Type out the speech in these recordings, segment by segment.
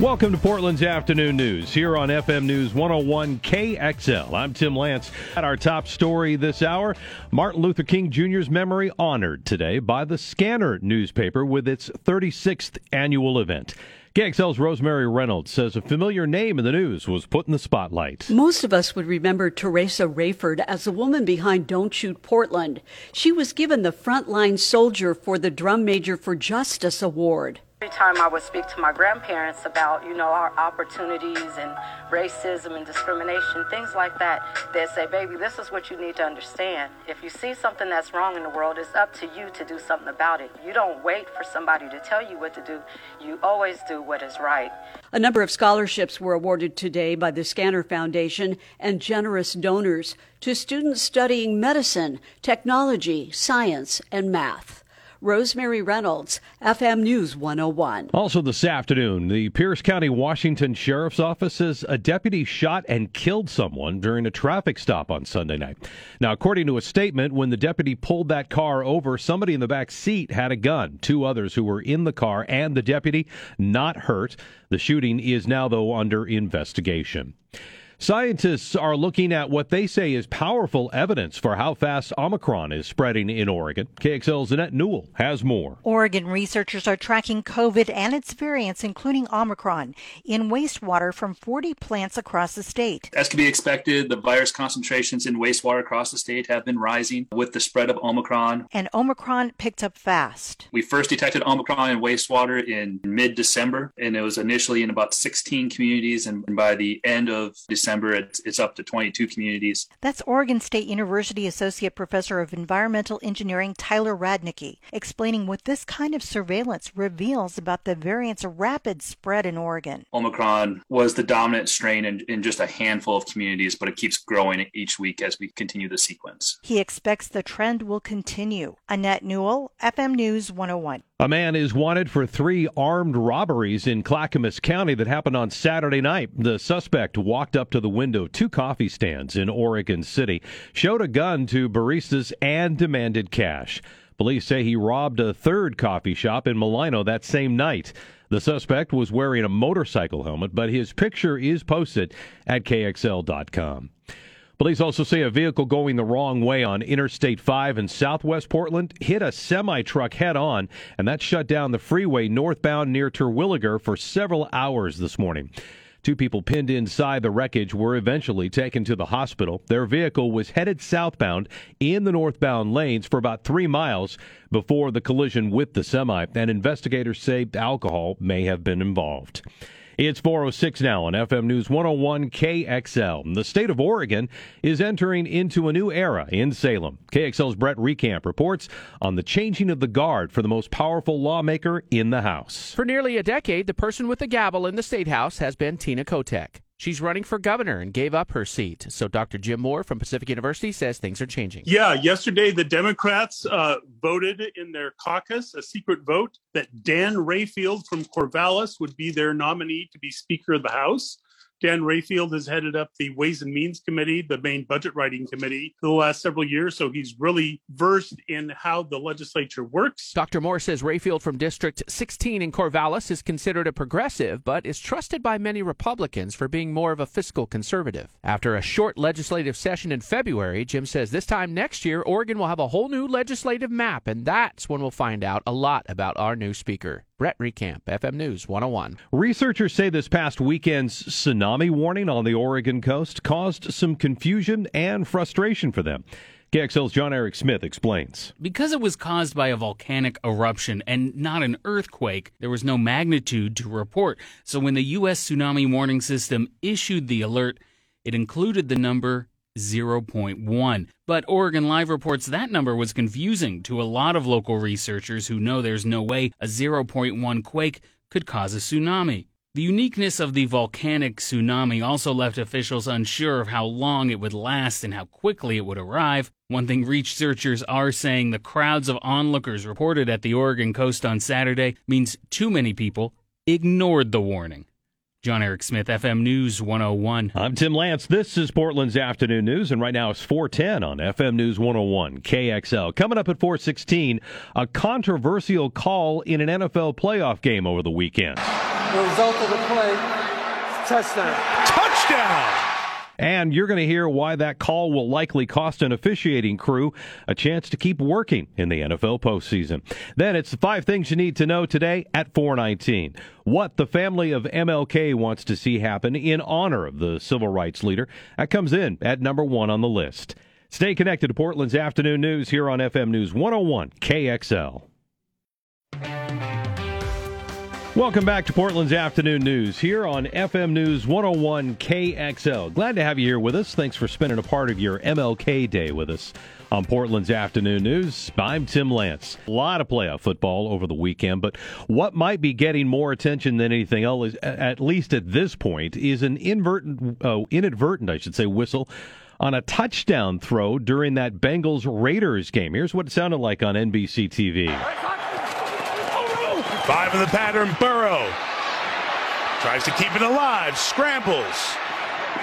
Welcome to Portland's Afternoon News here on FM News 101 KXL. I'm Tim Lance. At our top story this hour, Martin Luther King Jr.'s memory honored today by the Skanner newspaper with its 36th annual event. KXL's Rosemary Reynolds says a familiar name in the news was put in the spotlight. Most of us would remember Teressa Raiford as the woman behind Don't Shoot Portland. She was given the Frontline Soldier for the Drum Major for Justice Award. Every time I would speak to my grandparents about, you know, our opportunities and racism and discrimination, things like that, they'd say, baby, this is what you need to understand. If you see something that's wrong in the world, it's up to you to do something about it. You don't wait for somebody to tell you what to do. You always do what is right. A number of scholarships were awarded today by the Skanner Foundation and generous donors to students studying medicine, technology, science, and math. Rosemary Reynolds, FM News 101. Also this afternoon, the Pierce County, Washington Sheriff's Office says a deputy shot and killed someone during a traffic stop on Sunday night. Now, according to a statement, when the deputy pulled that car over, somebody in the back seat had a gun. Two others who were in the car and the deputy not hurt. The shooting is now, though, under investigation. Scientists are looking at what they say is powerful evidence for how fast Omicron is spreading in Oregon. KXL's Annette Newell has more. Oregon researchers are tracking COVID and its variants, including Omicron, in wastewater from 40 plants across the state. As can be expected, the virus concentrations in wastewater across the state have been rising with the spread of Omicron. And Omicron picked up fast. We first detected Omicron in wastewater in mid December, and it was initially in about 16 communities. And by the end of December, December, it's, it's up to 22 communities. That's Oregon State University Associate Professor of Environmental Engineering Tyler Radniecki explaining what this kind of surveillance reveals about the variant's rapid spread in Oregon. Omicron was the dominant strain in, in just a handful of communities, but it keeps growing each week as we continue the sequence. He expects the trend will continue. Annette Newell, FM News 101. A man is wanted for three armed robberies in Clackamas County that happened on Saturday night. The suspect walked up to the window of two coffee stands in Oregon City, showed a gun to baristas, and demanded cash. Police say he robbed a third coffee shop in Mulino that same night. The suspect was wearing a motorcycle helmet, but his picture is posted at KXL.com. Police also say a vehicle going the wrong way on Interstate 5 in southwest Portland hit a semi truck head on, and that shut down the freeway northbound near Terwilliger for several hours this morning. Two people pinned inside the wreckage were eventually taken to the hospital. Their vehicle was headed southbound in the northbound lanes for about three miles before the collision with the semi, and investigators say alcohol may have been involved. It's 406 now on FM News 101 KXL. The state of Oregon is entering into a new era in Salem. KXL's Brett Reckamp reports on the changing of the guard for the most powerful lawmaker in the House. For nearly a decade, the person with the gavel in the State House has been Tina Kotek. She's running for governor and gave up her seat. So Dr. Jim Moore from Pacific University says things are changing. Yeah, yesterday the Democrats uh, voted in their caucus a secret vote that Dan Rayfield from Corvallis would be their nominee to be Speaker of the House. Dan Rayfield has headed up the Ways and Means Committee, the main budget writing committee, for the last several years. So he's really versed in how the legislature works. Dr. Moore says Rayfield from District 16 in Corvallis is considered a progressive, but is trusted by many Republicans for being more of a fiscal conservative. After a short legislative session in February, Jim says this time next year, Oregon will have a whole new legislative map, and that's when we'll find out a lot about our new speaker. Brett Reckamp, FM News 101. Researchers say this past weekend's tsunami warning on the Oregon coast caused some confusion and frustration for them. KXL's John Eric Smith explains. Because it was caused by a volcanic eruption and not an earthquake, there was no magnitude to report. So when the U.S. Tsunami Warning System issued the alert, it included the number 0.1. But Oregon Live reports that number was confusing to a lot of local researchers who know there's no way a 0.1 quake could cause a tsunami. The uniqueness of the volcanic tsunami also left officials unsure of how long it would last and how quickly it would arrive. One thing researchers are saying the crowds of onlookers reported at the Oregon coast on Saturday means too many people ignored the warning. John Eric Smith, FM News 101. I'm Tim Lance. This is Portland's afternoon news, and right now it's 410 on FM News 101 KXL. Coming up at 416, a controversial call in an NFL playoff game over the weekend. The result of the play, touchdown. Touchdown! And you're going to hear why that call will likely cost an officiating crew a chance to keep working in the NFL postseason. Then it's the five things you need to know today at 419. What the family of MLK wants to see happen in honor of the civil rights leader. That comes in at number one on the list. Stay connected to Portland's afternoon news here on FM News 101 KXL. Welcome back to Portland's Afternoon News here on FM News 101 KXL. Glad to have you here with us. Thanks for spending a part of your MLK day with us on Portland's Afternoon News. I'm Tim Lance. A lot of playoff football over the weekend, but what might be getting more attention than anything else, at least at this point, is an inadvertent, uh, inadvertent, I should say, whistle on a touchdown throw during that Bengals Raiders game. Here's what it sounded like on NBC TV. Five in the pattern, Burrow. Tries to keep it alive, scrambles.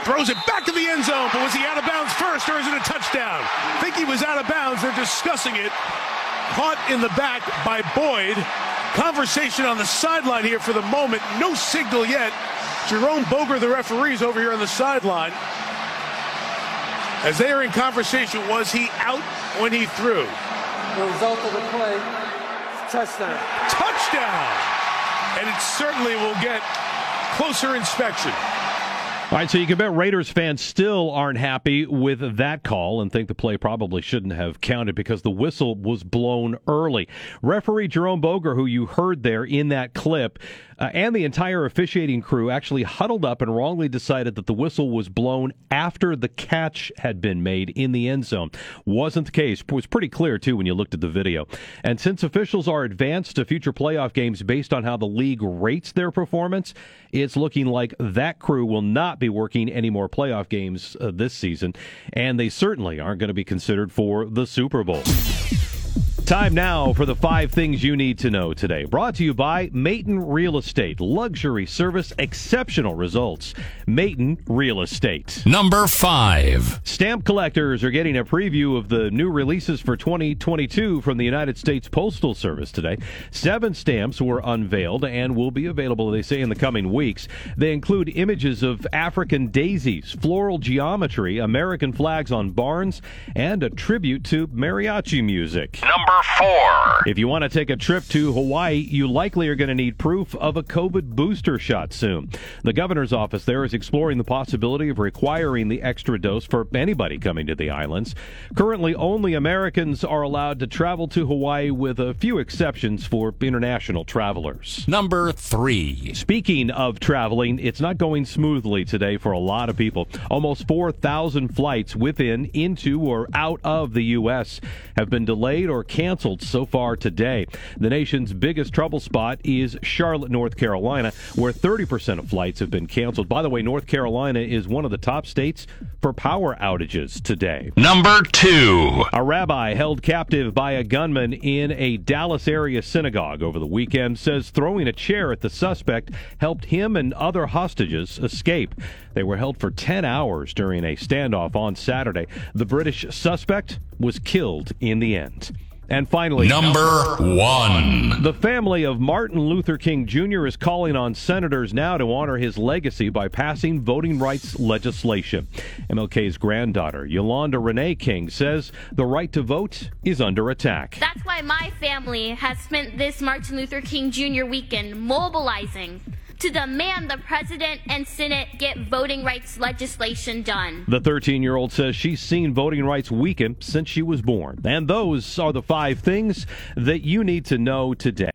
Throws it back to the end zone, but was he out of bounds first or is it a touchdown? I think he was out of bounds. They're discussing it. Caught in the back by Boyd. Conversation on the sideline here for the moment. No signal yet. Jerome Boger, the referees, over here on the sideline. As they are in conversation, was he out when he threw? The result of the play, touchdown. Touchdown! And it certainly will get closer inspection. All right, so you can bet Raiders fans still aren't happy with that call and think the play probably shouldn't have counted because the whistle was blown early. Referee Jerome Boger, who you heard there in that clip, uh, and the entire officiating crew actually huddled up and wrongly decided that the whistle was blown after the catch had been made in the end zone. Wasn't the case. It was pretty clear, too, when you looked at the video. And since officials are advanced to future playoff games based on how the league rates their performance, it's looking like that crew will not be working any more playoff games uh, this season, and they certainly aren't going to be considered for the Super Bowl. Time now for the five things you need to know today. Brought to you by Mayton Real Estate. Luxury service, exceptional results. Mayton Real Estate. Number five. Stamp collectors are getting a preview of the new releases for 2022 from the United States Postal Service today. Seven stamps were unveiled and will be available, they say, in the coming weeks. They include images of African daisies, floral geometry, American flags on barns, and a tribute to mariachi music. Number four. If you want to take a trip to Hawaii, you likely are going to need proof of a COVID booster shot soon. The governor's office there is exploring the possibility of requiring the extra dose for anybody coming to the islands. Currently, only Americans are allowed to travel to Hawaii with a few exceptions for international travelers. Number three. Speaking of traveling, it's not going smoothly today for a lot of people. Almost 4,000 flights within, into, or out of the U.S. have been delayed or canceled so far today. The nation's biggest trouble spot is Charlotte, North Carolina, where 30% of flights have been canceled. By the way, North Carolina is one of the top states for power outages today. Number two. A rabbi held captive by a gunman in a Dallas area synagogue over the weekend says throwing a chair at the suspect helped him and other hostages escape. They were held for 10 hours during a standoff on Saturday. The British suspect was killed in the end. And finally, number one. The family of Martin Luther King Jr. is calling on senators now to honor his legacy by passing voting rights legislation. MLK's granddaughter, Yolanda Renee King, says the right to vote is under attack. That's why my family has spent this Martin Luther King Jr. weekend mobilizing to demand the president and Senate get voting rights legislation done. The 13 year old says she's seen voting rights weaken since she was born. And those are the five things that you need to know today.